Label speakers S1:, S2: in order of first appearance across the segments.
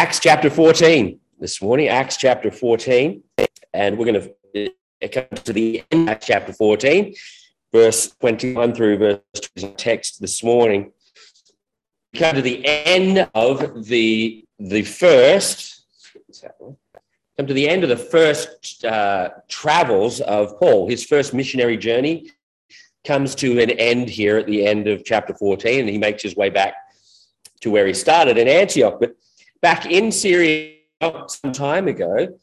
S1: Acts chapter 14 this morning, Acts chapter 14, and we're going to come to the end of chapter 14, verse 21 through verse 20 text this morning. Come to the end of the the first. Come to the end of the first uh, travels of Paul. His first missionary journey comes to an end here at the end of chapter 14, and he makes his way back to where he started in Antioch. But back in Syria some time ago,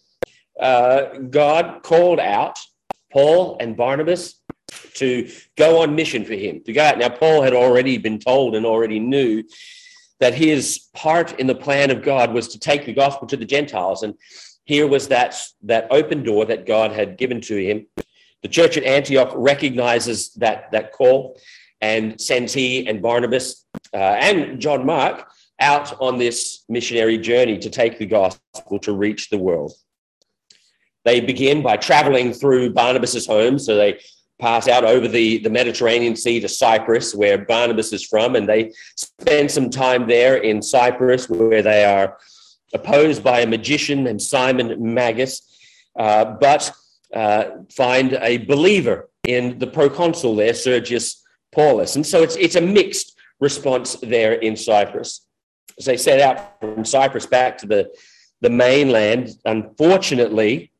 S1: uh, God called out Paul and Barnabas to go on mission for him, to go out. Now, Paul had already been told and already knew that his part in the plan of God was to take the gospel to the Gentiles. And here was that, that open door that God had given to him. The church at Antioch recognizes that, that call and sends he and Barnabas uh, and John Mark out on this missionary journey to take the gospel to reach the world. They begin by traveling through Barnabas's home. So they pass out over the, the Mediterranean Sea to Cyprus, where Barnabas is from, and they spend some time there in Cyprus, where they are opposed by a magician named Simon Magus, uh, but uh, find a believer in the proconsul there, Sergius Paulus. And so it's, it's a mixed response there in Cyprus as they set out from Cyprus back to the, the mainland, unfortunately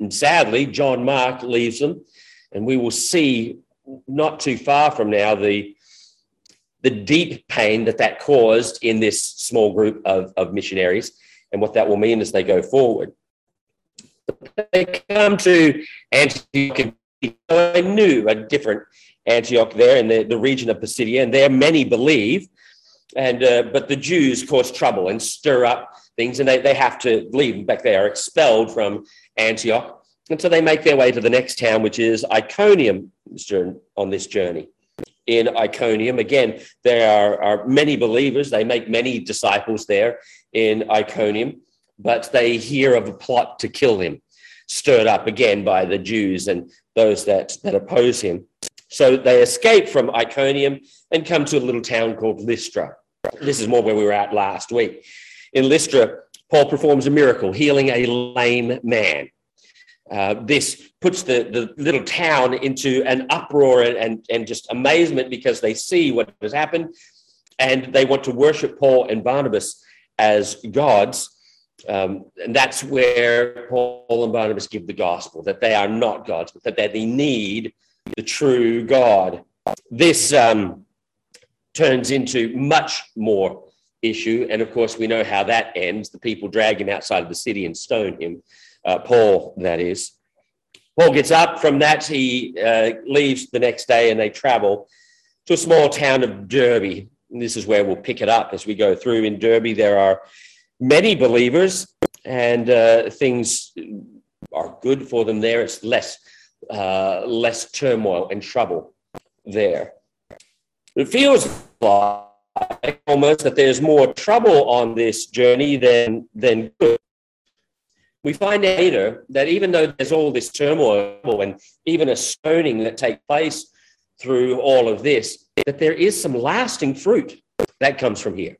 S1: and sadly, John Mark leaves them, and we will see not too far from now the the deep pain that that caused in this small group of, of missionaries and what that will mean as they go forward. They come to Antioch, I knew a different Antioch there in the, the region of Pisidia, and there many believe and uh, but the Jews cause trouble and stir up things, and they, they have to leave. In fact, they are expelled from Antioch, and so they make their way to the next town, which is Iconium on this journey. In Iconium, again, there are, are many believers. They make many disciples there in Iconium, but they hear of a plot to kill him, stirred up again by the Jews and those that, that oppose him. So they escape from Iconium and come to a little town called Lystra. This is more where we were at last week. In Lystra, Paul performs a miracle, healing a lame man. Uh, this puts the, the little town into an uproar and, and, and just amazement because they see what has happened and they want to worship Paul and Barnabas as gods. Um, and that's where Paul and Barnabas give the gospel that they are not gods, but that they need the true God. This um, turns into much more issue. And of course, we know how that ends. The people drag him outside of the city and stone him. Uh, Paul, that is. Paul gets up from that. He uh, leaves the next day and they travel to a small town of Derbe. And this is where we'll pick it up as we go through. In Derbe, there are many believers and uh, things are good for them there. It's less, uh, less turmoil and trouble there. It feels like almost that there's more trouble on this journey than, than good. We find later that even though there's all this turmoil and even a stoning that takes place through all of this, that there is some lasting fruit that comes from here.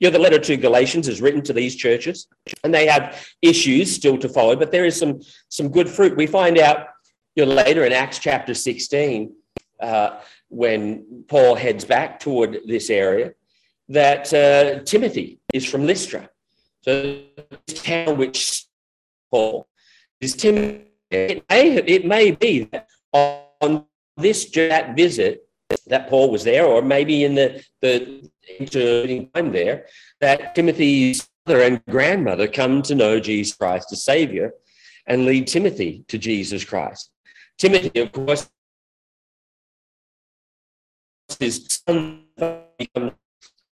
S1: You know, the letter to Galatians is written to these churches, and they have issues still to follow, but there is some some good fruit. We find out you know, later in Acts chapter 16 uh, when Paul heads back toward this area, that uh, Timothy is from Lystra. So this town which Paul is Timothy. It may, it may be that on this that visit that Paul was there, or maybe in the the intervening time there, that Timothy's mother and grandmother come to know Jesus Christ as Savior and lead Timothy to Jesus Christ. Timothy, of course, his son becomes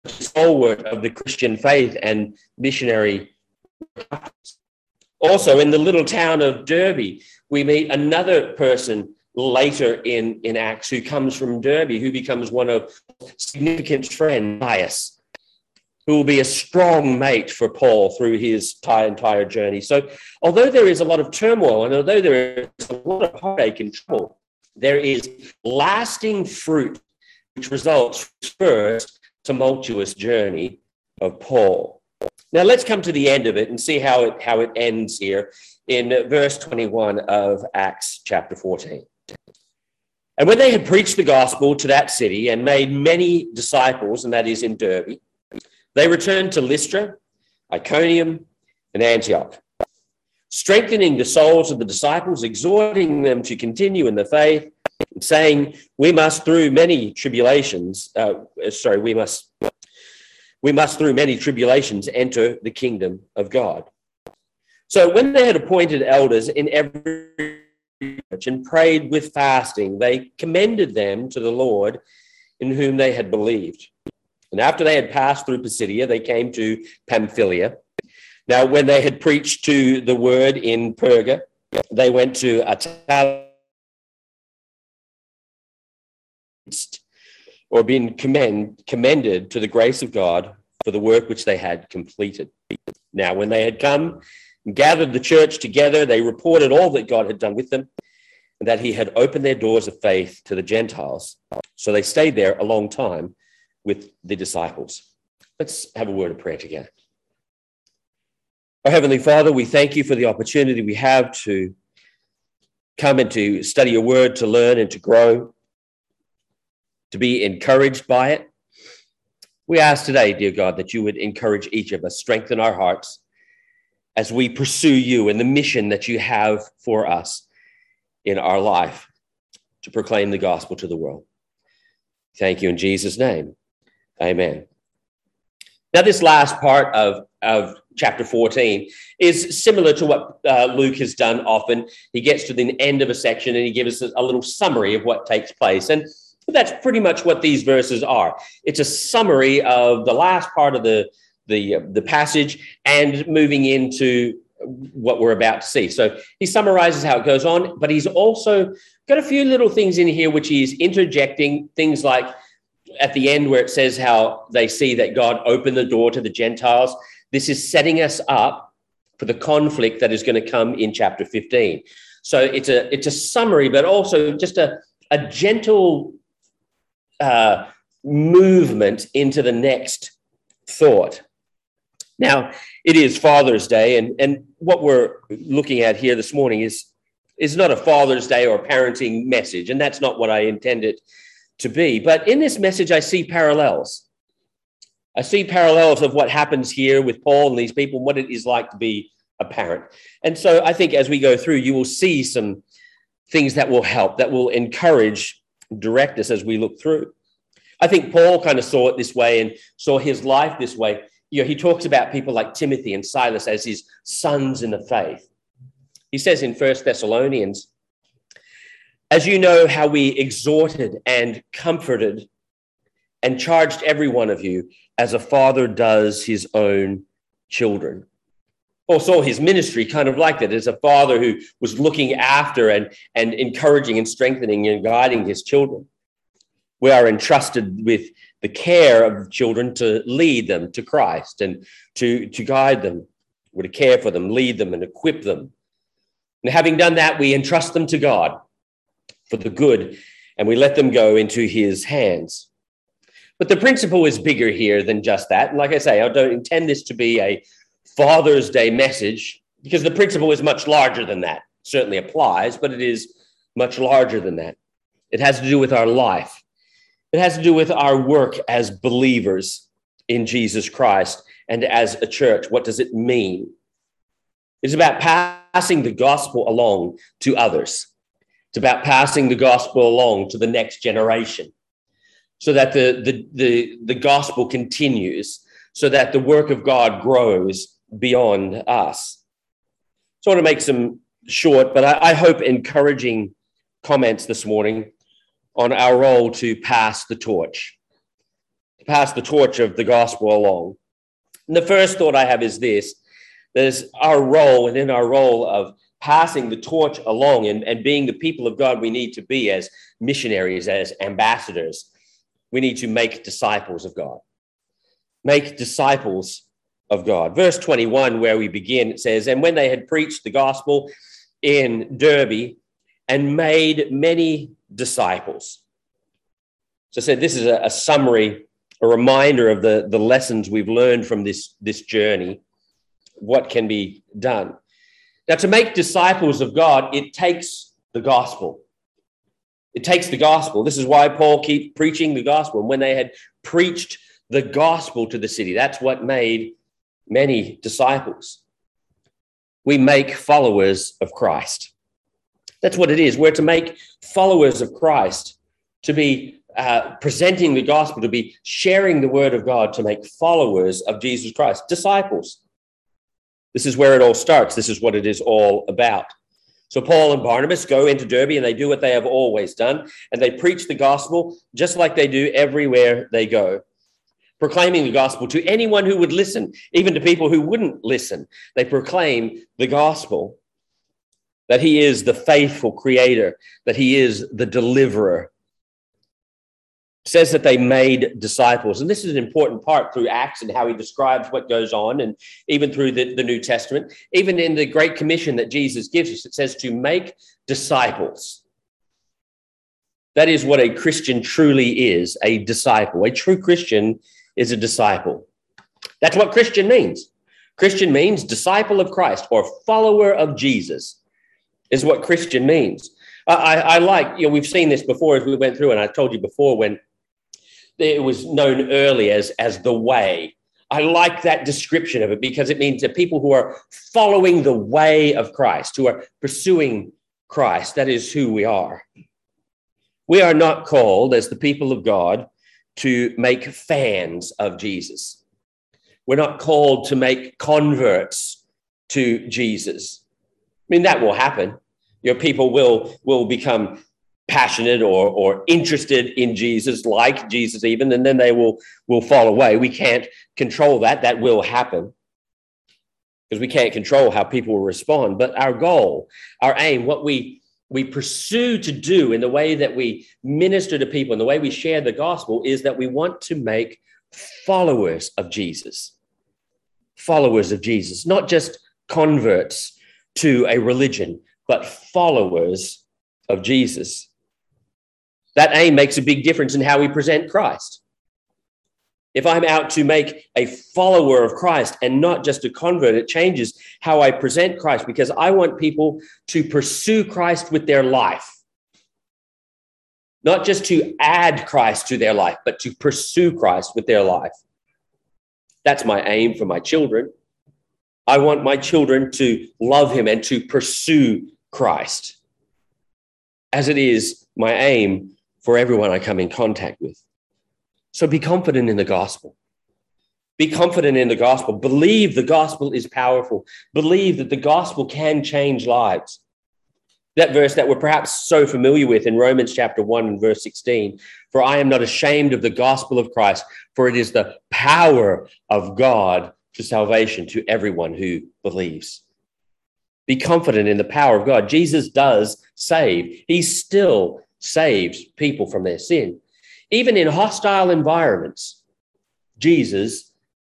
S1: stalwart of the Christian faith and missionary. Also, in the little town of Derbe, we meet another person later in, in Acts who comes from Derbe, who becomes one of significant friend, Gaius, who will be a strong mate for Paul through his entire journey. So, although there is a lot of turmoil and although there is a lot of heartache and trouble, there is lasting fruit which results from first tumultuous journey of Paul. Now let's come to the end of it and see how it how it ends here in verse 21 of Acts chapter 14. And when they had preached the gospel to that city and made many disciples, and that is in Derbe, they returned to Lystra, Iconium, and Antioch, strengthening the souls of the disciples, exhorting them to continue in the faith, saying, "We must through many tribulations, uh, sorry, we must we must through many tribulations enter the kingdom of God." So when they had appointed elders in every church and prayed with fasting, they commended them to the Lord in whom they had believed. And after they had passed through Pisidia, they came to Pamphylia. Now, when they had preached to the word in Perga, they went to Attalia or been commend, commended to the grace of God for the work which they had completed. Now, when they had come and gathered the church together, they reported all that God had done with them and that he had opened their doors of faith to the Gentiles. So they stayed there a long time with the disciples. Let's have a word of prayer together. Our Heavenly Father, we thank you for the opportunity we have to come and to study your word, to learn and to grow to be encouraged by it. We ask today, dear God, that you would encourage each of us, strengthen our hearts as we pursue you and the mission that you have for us in our life to proclaim the gospel to the world. Thank you in Jesus' name. Amen. Now, this last part of, of chapter 14 is similar to what uh, Luke has done often. He gets to the end of a section and he gives us a little summary of what takes place. And that's pretty much what these verses are. It's a summary of the last part of the the uh, the passage and moving into what we're about to see. So he summarizes how it goes on, but he's also got a few little things in here which he's interjecting things like at the end where it says how they see that God opened the door to the Gentiles. This is setting us up for the conflict that is going to come in chapter 15. So it's a it's a summary, but also just a, a gentle uh, movement into the next thought. Now, it is Father's Day, and, and what we're looking at here this morning is, is not a Father's Day or parenting message, and that's not what I intended to be. But in this message, I see parallels. I see parallels of what happens here with Paul and these people, what it is like to be a parent. And so I think as we go through, you will see some things that will help, that will encourage direct us as we look through. I think Paul kind of saw it this way and saw his life this way. You know, he talks about people like Timothy and Silas as his sons in the faith. He says in First Thessalonians, as you know how we exhorted and comforted and charged every one of you as a father does his own children. Saw his ministry kind of like that as a father who was looking after and, and encouraging and strengthening and guiding his children. We are entrusted with the care of children to lead them to Christ and to, to guide them, or to care for them, lead them, and equip them. And having done that, we entrust them to God for the good and we let them go into his hands. But the principle is bigger here than just that. And like I say, I don't intend this to be a Father's Day message because the principle is much larger than that. It Certainly applies, but it is much larger than that. It has to do with our life. It has to do with our work as believers in Jesus Christ and as a church. What does it mean? It's about passing the gospel along to others. It's about passing the gospel along to the next generation so that the, the, the, the gospel continues, so that the work of God grows beyond us. So I want to make some short, but I, I hope encouraging comments this morning on our role to pass the torch, to pass the torch of the gospel along. And the first thought I have is this there's our role, and in our role of passing the torch along and, and being the people of God we need to be as missionaries, as ambassadors, we need to make disciples of God. Make disciples of God. Verse 21, where we begin, it says, And when they had preached the gospel in Derbe and made many disciples. So said, this is a, a summary, a reminder of the, the lessons we've learned from this, this journey. what can be done. Now, to make disciples of God, it takes the gospel. It takes the gospel. This is why Paul keeps preaching the gospel. And when they had preached the gospel to the city, that's what made many disciples. We make followers of Christ. That's what it is. We're to make followers of Christ, to be uh, presenting the gospel, to be sharing the word of God, to make followers of Jesus Christ, disciples. This is where it all starts. This is what it is all about. So Paul and Barnabas go into Derbe and they do what they have always done, and they preach the gospel just like they do everywhere they go, proclaiming the gospel to anyone who would listen, even to people who wouldn't listen. They proclaim the gospel that he is the faithful creator, that he is the deliverer, says that they made disciples. And this is an important part through Acts and how he describes what goes on, and even through the, the New Testament. Even in the Great Commission that Jesus gives us, it says to make disciples. That is what a Christian truly is a disciple. A true Christian is a disciple. That's what Christian means. Christian means disciple of Christ or follower of Jesus, is what Christian means. I, I, like, you know, we've seen this before as we went through, and I told you before when it was known early as, as the way. I like that description of it because it means that people who are following the way of Christ, who are pursuing Christ, that is who we are. We are not called, as the people of God, to make fans of Jesus. We're not called to make converts to Jesus. I mean, that will happen. Your people will, will become passionate or, or interested in Jesus, like Jesus even, and then they will, will fall away. We can't control that. That will happen because we can't control how people will respond. But our goal, our aim, what we we pursue to do in the way that we minister to people, and the way we share the gospel, is that we want to make followers of Jesus. Followers of Jesus, not just converts to a religion, but followers of Jesus. That aim makes a big difference in how we present Christ. If I'm out to make a follower of Christ and not just a convert, it changes how I present Christ because I want people to pursue Christ with their life. Not just to add Christ to their life, but to pursue Christ with their life. That's my aim for my children. I want my children to love him and to pursue Christ, as it is my aim for everyone I come in contact with. So be confident in the gospel. Be confident in the gospel. Believe the gospel is powerful. Believe that the gospel can change lives. That verse that we're perhaps so familiar with in Romans chapter 1 and verse 16 For I am not ashamed of the gospel of Christ, for it is the power of God to salvation to everyone who believes. Be confident in the power of God. Jesus does save, He still saves people from their sin. Even in hostile environments, Jesus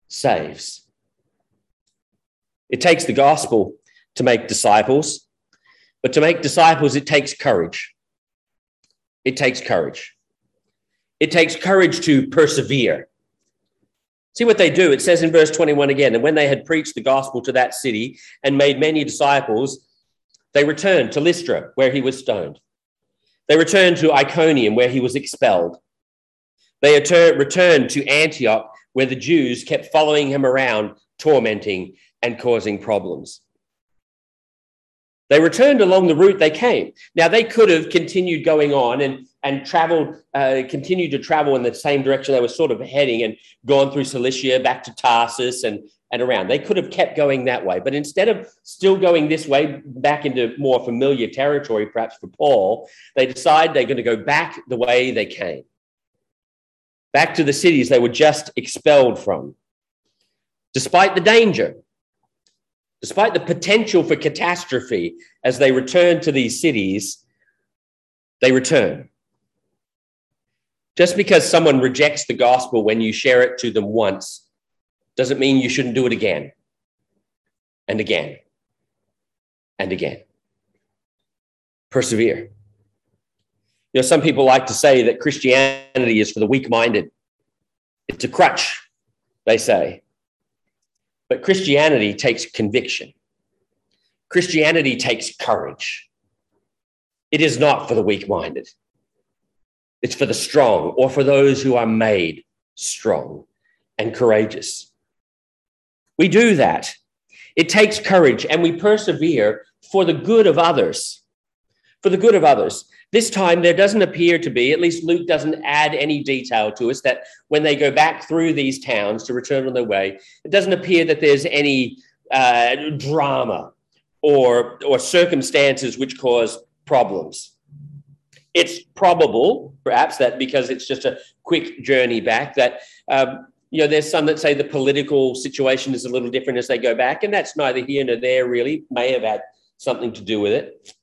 S1: saves. It takes the gospel to make disciples, but to make disciples, it takes courage. It takes courage. It takes courage to persevere. See what they do. It says in verse 21 again, and when they had preached the gospel to that city and made many disciples, they returned to Lystra, where he was stoned. They returned to Iconium, where he was expelled. They returned to Antioch, where the Jews kept following him around, tormenting and causing problems. They returned along the route they came. Now, they could have continued going on and, and traveled, uh, continued to travel in the same direction they were sort of heading and gone through Cilicia back to Tarsus and, and around. They could have kept going that way. But instead of still going this way, back into more familiar territory, perhaps for Paul, they decide they're going to go back the way they came, back to the cities they were just expelled from. Despite the danger, despite the potential for catastrophe as they return to these cities, they return. Just because someone rejects the gospel when you share it to them once doesn't mean you shouldn't do it again and again and again. Persevere. You know, some people like to say that Christianity is for the weak minded. It's a crutch, they say. But Christianity takes conviction. Christianity takes courage. It is not for the weak minded, it's for the strong or for those who are made strong and courageous. We do that. It takes courage and we persevere for the good of others. For the good of others. This time, there doesn't appear to be, at least Luke doesn't add any detail to us, that when they go back through these towns to return on their way, it doesn't appear that there's any uh, drama or, or circumstances which cause problems. It's probable, perhaps, that because it's just a quick journey back, that um, you know, there's some that say the political situation is a little different as they go back, and that's neither here nor there. Really, may have had something to do with it.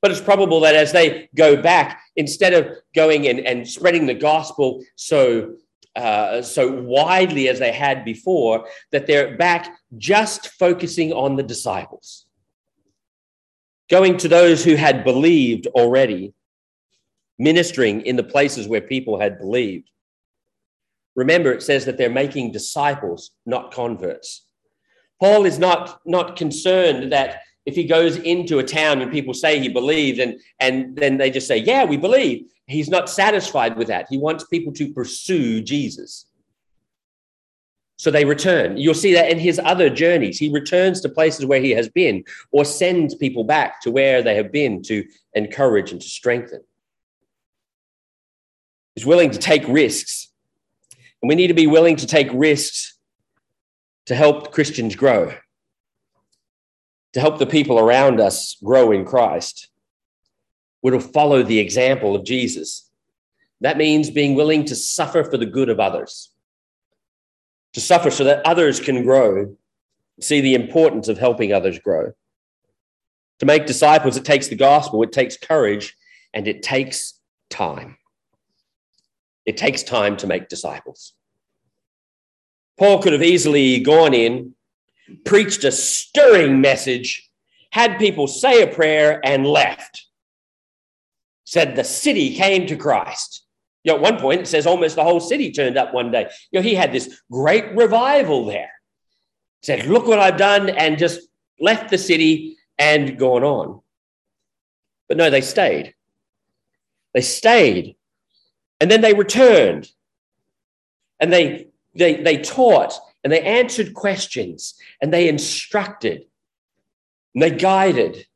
S1: But it's probable that as they go back, instead of going and, and spreading the gospel so uh, so widely as they had before, that they're back just focusing on the disciples, going to those who had believed already, ministering in the places where people had believed. Remember, it says that they're making disciples, not converts. Paul is not, not concerned that if he goes into a town and people say he believes and, and then they just say, yeah, we believe, he's not satisfied with that. He wants people to pursue Jesus. So they return. You'll see that in his other journeys. He returns to places where he has been or sends people back to where they have been to encourage and to strengthen. He's willing to take risks. And we need to be willing to take risks to help Christians grow to help the people around us grow in Christ, we'll follow the example of Jesus. That means being willing to suffer for the good of others, to suffer so that others can grow, see the importance of helping others grow. To make disciples, it takes the gospel, it takes courage, and it takes time. It takes time to make disciples. Paul could have easily gone in preached a stirring message, had people say a prayer, and left. Said the city came to Christ. You know, at one point, it says almost the whole city turned up one day. You know, he had this great revival there. Said, Look what I've done, and just left the city and gone on. But no, they stayed. They stayed. And then they returned. And they, they, they taught and they answered questions and they instructed and they guided.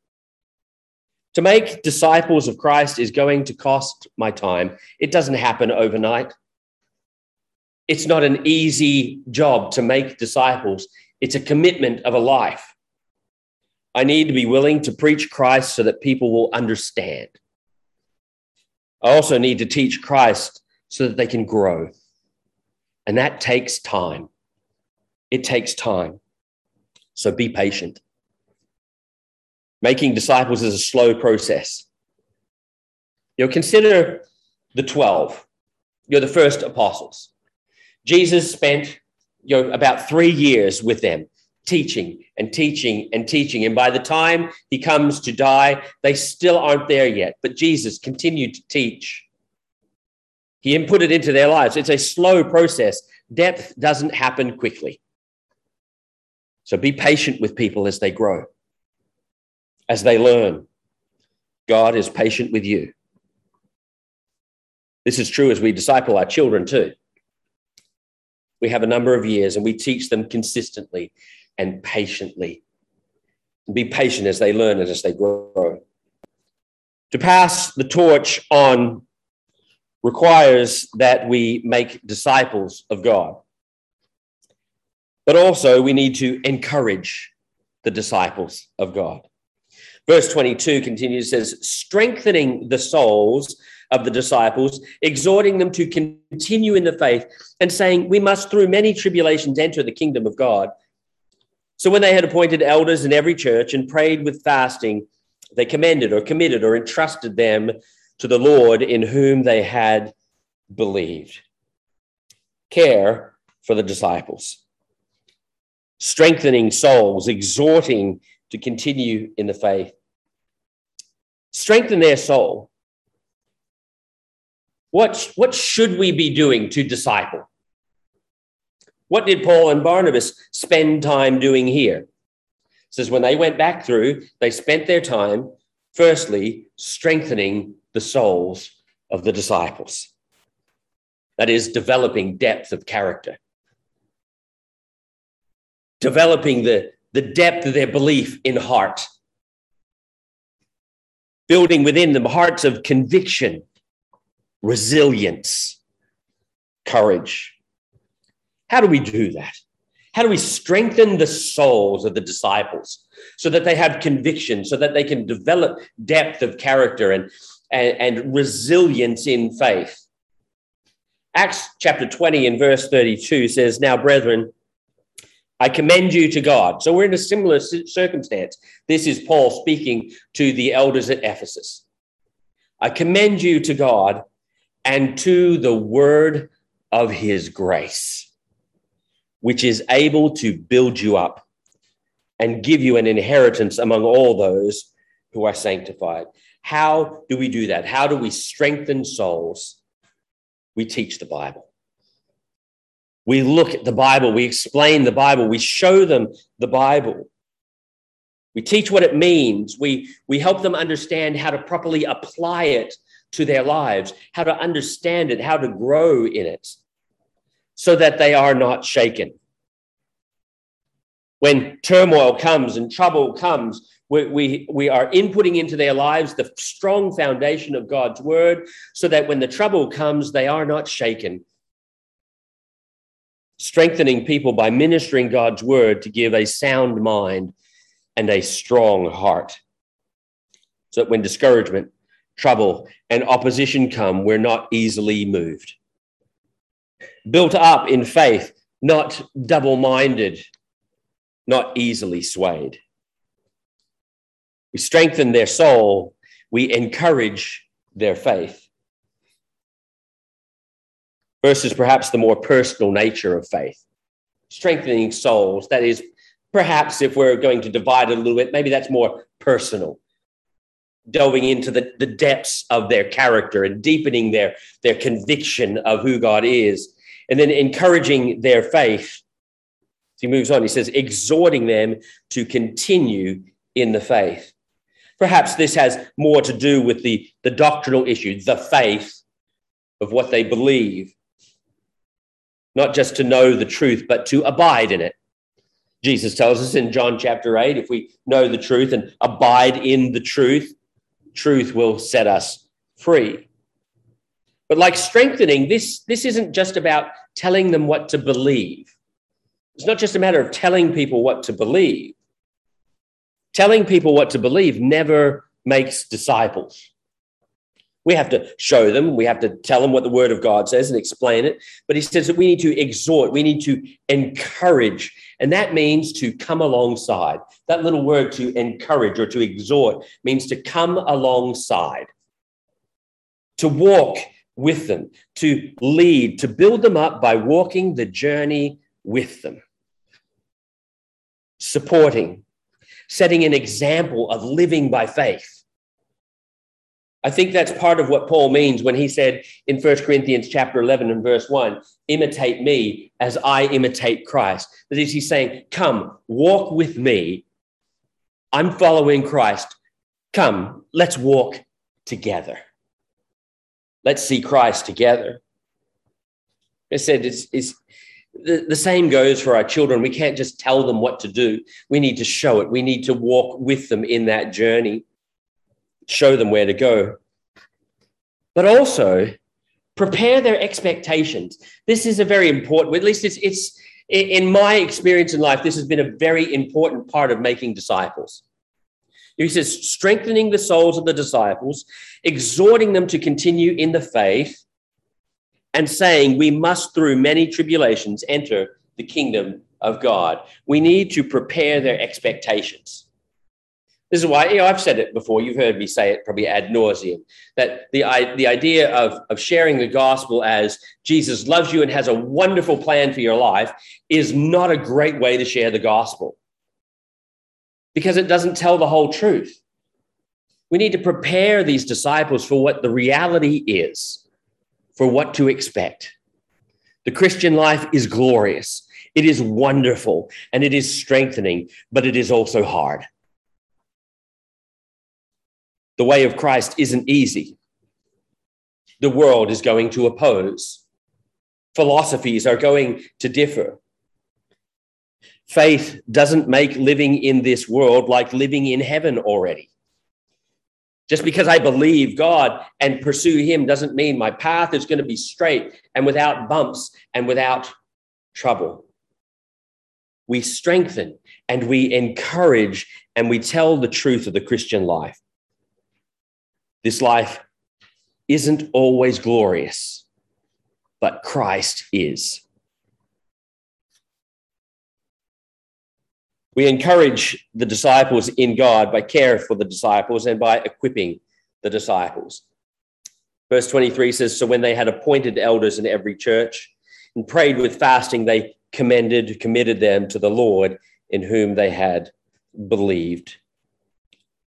S1: To make disciples of Christ is going to cost my time. It doesn't happen overnight. It's not an easy job to make disciples, it's a commitment of a life. I need to be willing to preach Christ so that people will understand. I also need to teach Christ so that they can grow. And that takes time. It takes time. So be patient. Making disciples is a slow process. You know, consider the 12. You're the first apostles. Jesus spent you know, about three years with them, teaching and teaching and teaching. And by the time he comes to die, they still aren't there yet. But Jesus continued to teach. He input it into their lives. It's a slow process. Depth doesn't happen quickly. So be patient with people as they grow, as they learn. God is patient with you. This is true as we disciple our children too. We have a number of years and we teach them consistently and patiently. Be patient as they learn and as they grow. To pass the torch on requires that we make disciples of God. But also, we need to encourage the disciples of God. Verse 22 continues, says, strengthening the souls of the disciples, exhorting them to continue in the faith, and saying, We must through many tribulations enter the kingdom of God. So when they had appointed elders in every church and prayed with fasting, they commended or committed or entrusted them to the Lord in whom they had believed. Care for the disciples strengthening souls, exhorting to continue in the faith. Strengthen their soul. What, what should we be doing to disciple? What did Paul and Barnabas spend time doing here? It says when they went back through, they spent their time, firstly, strengthening the souls of the disciples. That is, developing depth of character, developing the, the depth of their belief in heart, building within them hearts of conviction, resilience, courage. How do we do that? How do we strengthen the souls of the disciples so that they have conviction, so that they can develop depth of character and, and, and resilience in faith? Acts chapter 20 and verse 32 says, Now, brethren, I commend you to God. So we're in a similar circumstance. This is Paul speaking to the elders at Ephesus. I commend you to God and to the word of his grace, which is able to build you up and give you an inheritance among all those who are sanctified. How do we do that? How do we strengthen souls? We teach the Bible we look at the Bible, we explain the Bible, we show them the Bible. We teach what it means. We, we help them understand how to properly apply it to their lives, how to understand it, how to grow in it, so that they are not shaken. When turmoil comes and trouble comes, we, we, we are inputting into their lives the strong foundation of God's word, so that when the trouble comes, they are not shaken strengthening people by ministering God's word to give a sound mind and a strong heart. So that when discouragement, trouble, and opposition come, we're not easily moved. Built up in faith, not double minded, not easily swayed. We strengthen their soul, we encourage their faith versus perhaps the more personal nature of faith. Strengthening souls, that is, perhaps if we're going to divide it a little bit, maybe that's more personal. Delving into the, the depths of their character and deepening their, their conviction of who God is, and then encouraging their faith. He moves on, he says, exhorting them to continue in the faith. Perhaps this has more to do with the, the doctrinal issue, the faith of what they believe not just to know the truth, but to abide in it. Jesus tells us in John chapter 8 if we know the truth and abide in the truth, truth will set us free. But like strengthening, this, this isn't just about telling them what to believe. It's not just a matter of telling people what to believe. Telling people what to believe never makes disciples. We have to show them, we have to tell them what the word of God says and explain it. But he says that we need to exhort, we need to encourage. And that means to come alongside. That little word to encourage or to exhort means to come alongside, to walk with them, to lead, to build them up by walking the journey with them, supporting, setting an example of living by faith I think that's part of what Paul means when he said in 1 Corinthians chapter 11 and verse 1, imitate me as I imitate Christ. That is, he's saying, come, walk with me. I'm following Christ. Come, let's walk together. Let's see Christ together. I said, it's, it's the, the same goes for our children. We can't just tell them what to do. We need to show it. We need to walk with them in that journey show them where to go. But also prepare their expectations. This is a very important, at least it's, it's in my experience in life, this has been a very important part of making disciples. He says, strengthening the souls of the disciples, exhorting them to continue in the faith, and saying, we must, through many tribulations, enter the kingdom of God. We need to prepare their expectations. This is why you know I've said it before. You've heard me say it probably ad nauseum. That the the idea of of sharing the gospel as Jesus loves you and has a wonderful plan for your life is not a great way to share the gospel because it doesn't tell the whole truth. We need to prepare these disciples for what the reality is, for what to expect. The Christian life is glorious. It is wonderful and it is strengthening, but it is also hard. The way of Christ isn't easy. The world is going to oppose. Philosophies are going to differ. Faith doesn't make living in this world like living in heaven already. Just because I believe God and pursue Him doesn't mean my path is going to be straight and without bumps and without trouble. We strengthen and we encourage and we tell the truth of the Christian life. This life isn't always glorious, but Christ is. We encourage the disciples in God by care for the disciples and by equipping the disciples. Verse 23 says So when they had appointed elders in every church and prayed with fasting, they commended, committed them to the Lord in whom they had believed.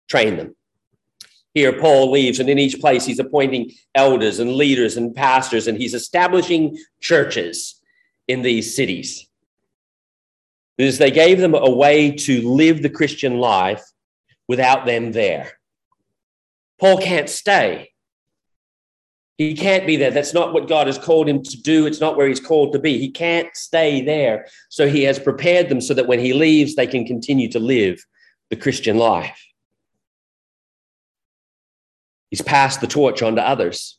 S1: Train them. Here, Paul leaves, and in each place, he's appointing elders and leaders and pastors, and he's establishing churches in these cities is they gave them a way to live the Christian life without them there. Paul can't stay. He can't be there. That's not what God has called him to do. It's not where he's called to be. He can't stay there. So he has prepared them so that when he leaves, they can continue to live the Christian life. He's passed the torch on to others.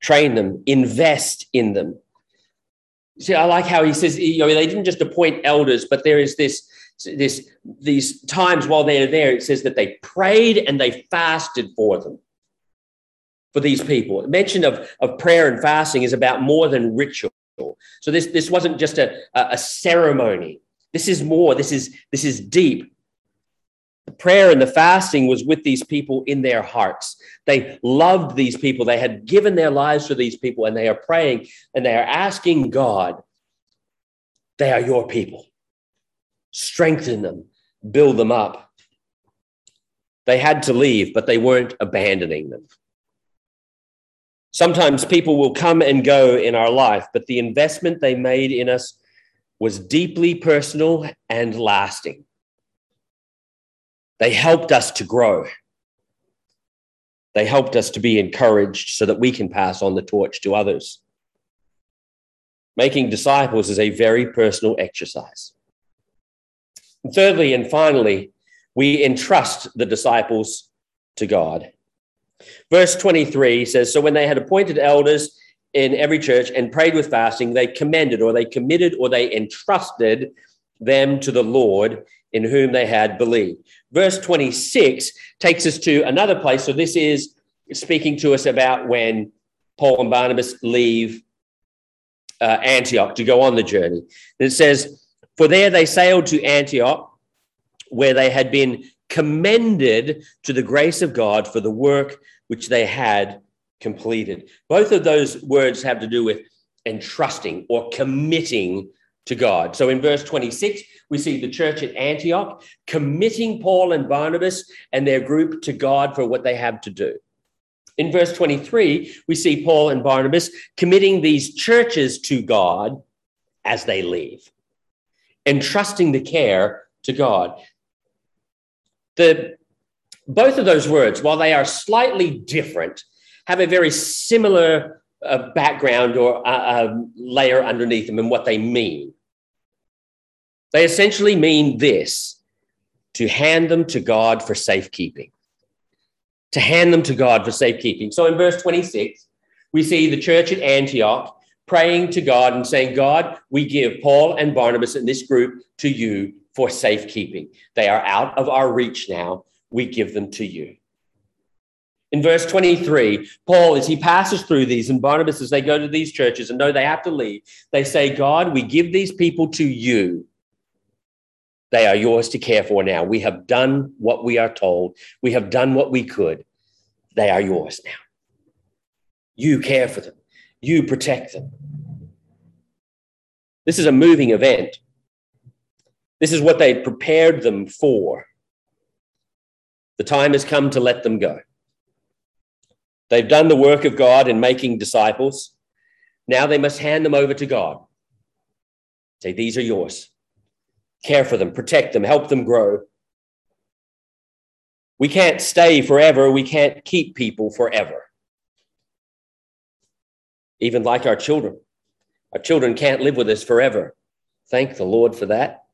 S1: Train them, invest in them, See, I like how he says, you know, they didn't just appoint elders, but there is this, this, these times while they're there, it says that they prayed and they fasted for them, for these people. Mention of, of prayer and fasting is about more than ritual. So this, this wasn't just a, a ceremony. This is more, this is, this is deep. The prayer and the fasting was with these people in their hearts. They loved these people. They had given their lives to these people, and they are praying and they are asking God, they are your people. Strengthen them, build them up. They had to leave, but they weren't abandoning them. Sometimes people will come and go in our life, but the investment they made in us was deeply personal and lasting. They helped us to grow. They helped us to be encouraged so that we can pass on the torch to others. Making disciples is a very personal exercise. And thirdly and finally, we entrust the disciples to God. Verse 23 says So when they had appointed elders in every church and prayed with fasting, they commended or they committed or they entrusted them to the Lord in whom they had believed. Verse 26 takes us to another place. So this is speaking to us about when Paul and Barnabas leave uh, Antioch to go on the journey. And it says, For there they sailed to Antioch, where they had been commended to the grace of God for the work which they had completed. Both of those words have to do with entrusting or committing to God. So in verse 26, we see the church at Antioch committing Paul and Barnabas and their group to God for what they have to do. In verse 23, we see Paul and Barnabas committing these churches to God as they leave, entrusting the care to God. The, both of those words, while they are slightly different, have a very similar uh, background or uh, um, layer underneath them and what they mean. They essentially mean this to hand them to God for safekeeping. To hand them to God for safekeeping. So in verse 26, we see the church at Antioch praying to God and saying, God, we give Paul and Barnabas and this group to you for safekeeping. They are out of our reach now. We give them to you. In verse 23, Paul, as he passes through these, and Barnabas, as they go to these churches and know they have to leave, they say, God, we give these people to you they are yours to care for now. We have done what we are told. We have done what we could. They are yours now. You care for them. You protect them. This is a moving event. This is what they prepared them for. The time has come to let them go. They've done the work of God in making disciples. Now they must hand them over to God. Say, these are yours. Care for them, protect them, help them grow. We can't stay forever. We can't keep people forever. Even like our children. Our children can't live with us forever. Thank the Lord for that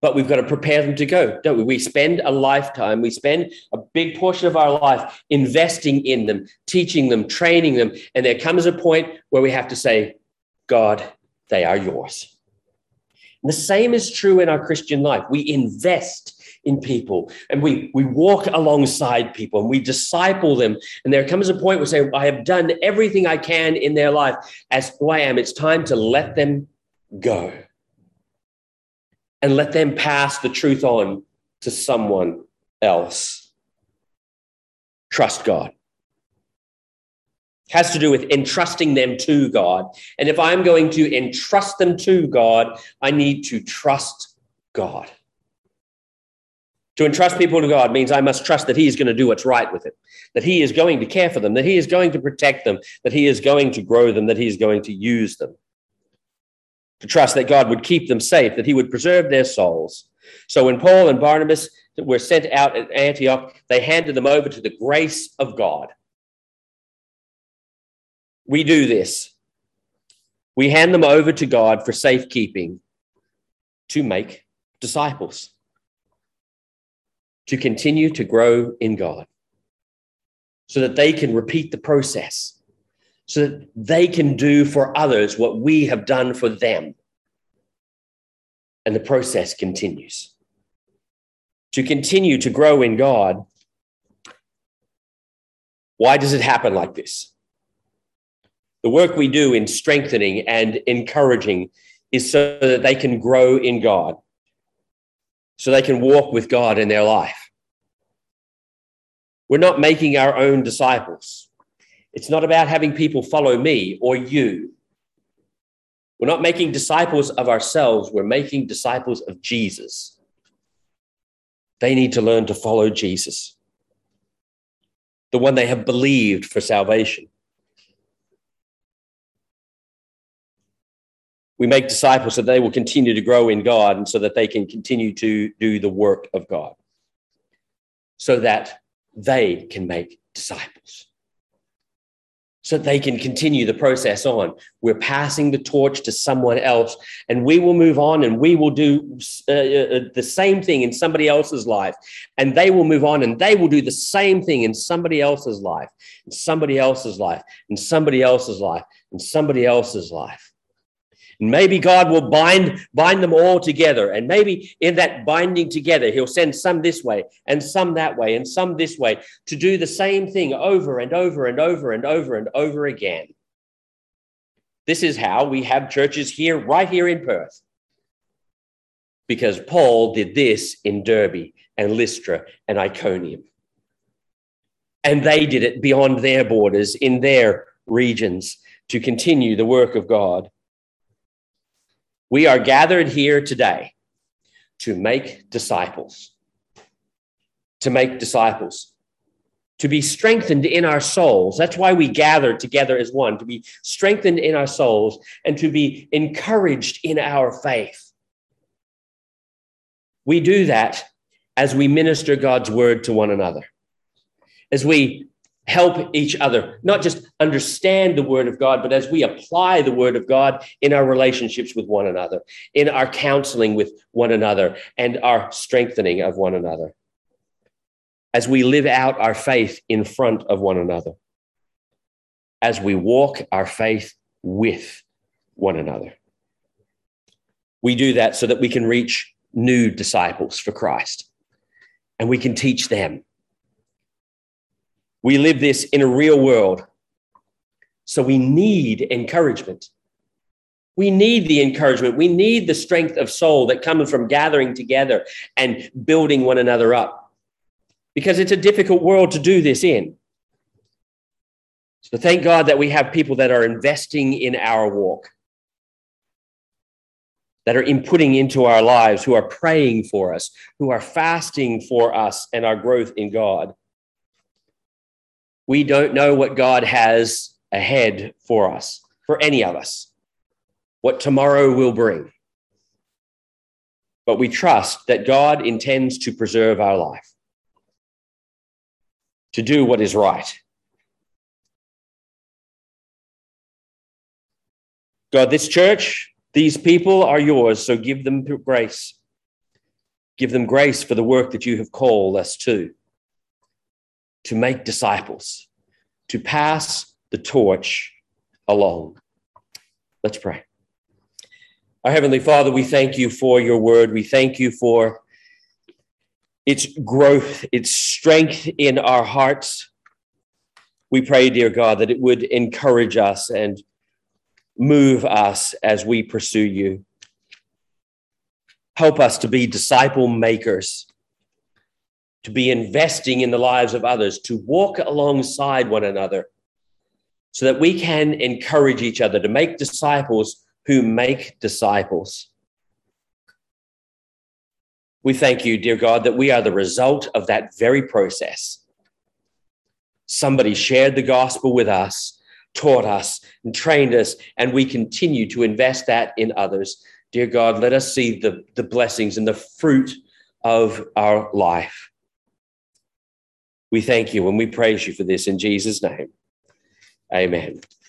S1: but we've got to prepare them to go, don't we? We spend a lifetime, we spend a big portion of our life investing in them, teaching them, training them. And there comes a point where we have to say, God, they are yours. And the same is true in our Christian life. We invest in people and we, we walk alongside people and we disciple them. And there comes a point where we say, I have done everything I can in their life as who I am. It's time to let them go and let them pass the truth on to someone else. Trust God. Has to do with entrusting them to God. And if I'm going to entrust them to God, I need to trust God. To entrust people to God means I must trust that He is going to do what's right with it, that He is going to care for them, that He is going to protect them, that He is going to grow them, that He is going to use them to trust that God would keep them safe, that he would preserve their souls. So when Paul and Barnabas were sent out at Antioch, they handed them over to the grace of God. We do this. We hand them over to God for safekeeping to make disciples, to continue to grow in God, so that they can repeat the process so that they can do for others what we have done for them. And the process continues. To continue to grow in God, why does it happen like this? The work we do in strengthening and encouraging is so that they can grow in God, so they can walk with God in their life. We're not making our own disciples. It's not about having people follow me or you. We're not making disciples of ourselves, we're making disciples of Jesus. They need to learn to follow Jesus, the one they have believed for salvation. We make disciples so that they will continue to grow in God and so that they can continue to do the work of God, so that they can make disciples so that they can continue the process on. We're passing the torch to someone else, and we will move on and we will do uh, uh, the same thing in somebody else's life. And they will move on and they will do the same thing in somebody else's life, in somebody else's life, in somebody else's life, in somebody else's life. Maybe God will bind, bind them all together. And maybe in that binding together, he'll send some this way and some that way and some this way to do the same thing over and over and over and over and over again. This is how we have churches here, right here in Perth. Because Paul did this in Derbe and Lystra and Iconium. And they did it beyond their borders in their regions to continue the work of God. We are gathered here today to make disciples, to make disciples, to be strengthened in our souls. That's why we gather together as one, to be strengthened in our souls and to be encouraged in our faith. We do that as we minister God's word to one another, as we help each other, not just understand the word of God, but as we apply the word of God in our relationships with one another, in our counseling with one another, and our strengthening of one another, as we live out our faith in front of one another, as we walk our faith with one another. We do that so that we can reach new disciples for Christ. And we can teach them we live this in a real world. So we need encouragement. We need the encouragement. We need the strength of soul that comes from gathering together and building one another up because it's a difficult world to do this in. So thank God that we have people that are investing in our walk, that are inputting into our lives, who are praying for us, who are fasting for us and our growth in God we don't know what God has ahead for us, for any of us. what tomorrow will bring. But we trust that God intends to preserve our life, to do what is right. God, this church, these people are yours, so give them grace. Give them grace for the work that you have called us to, to make disciples, to pass the torch along. Let's pray. Our Heavenly Father, we thank you for your word. We thank you for its growth, its strength in our hearts. We pray, dear God, that it would encourage us and move us as we pursue you. Help us to be disciple makers, to be investing in the lives of others, to walk alongside one another so that we can encourage each other to make disciples who make disciples. We thank you, dear God, that we are the result of that very process. Somebody shared the gospel with us, taught us, and trained us, and we continue to invest that in others. Dear God, let us see the, the blessings and the fruit of our life. We thank you and we praise you for this in Jesus' name. Amen.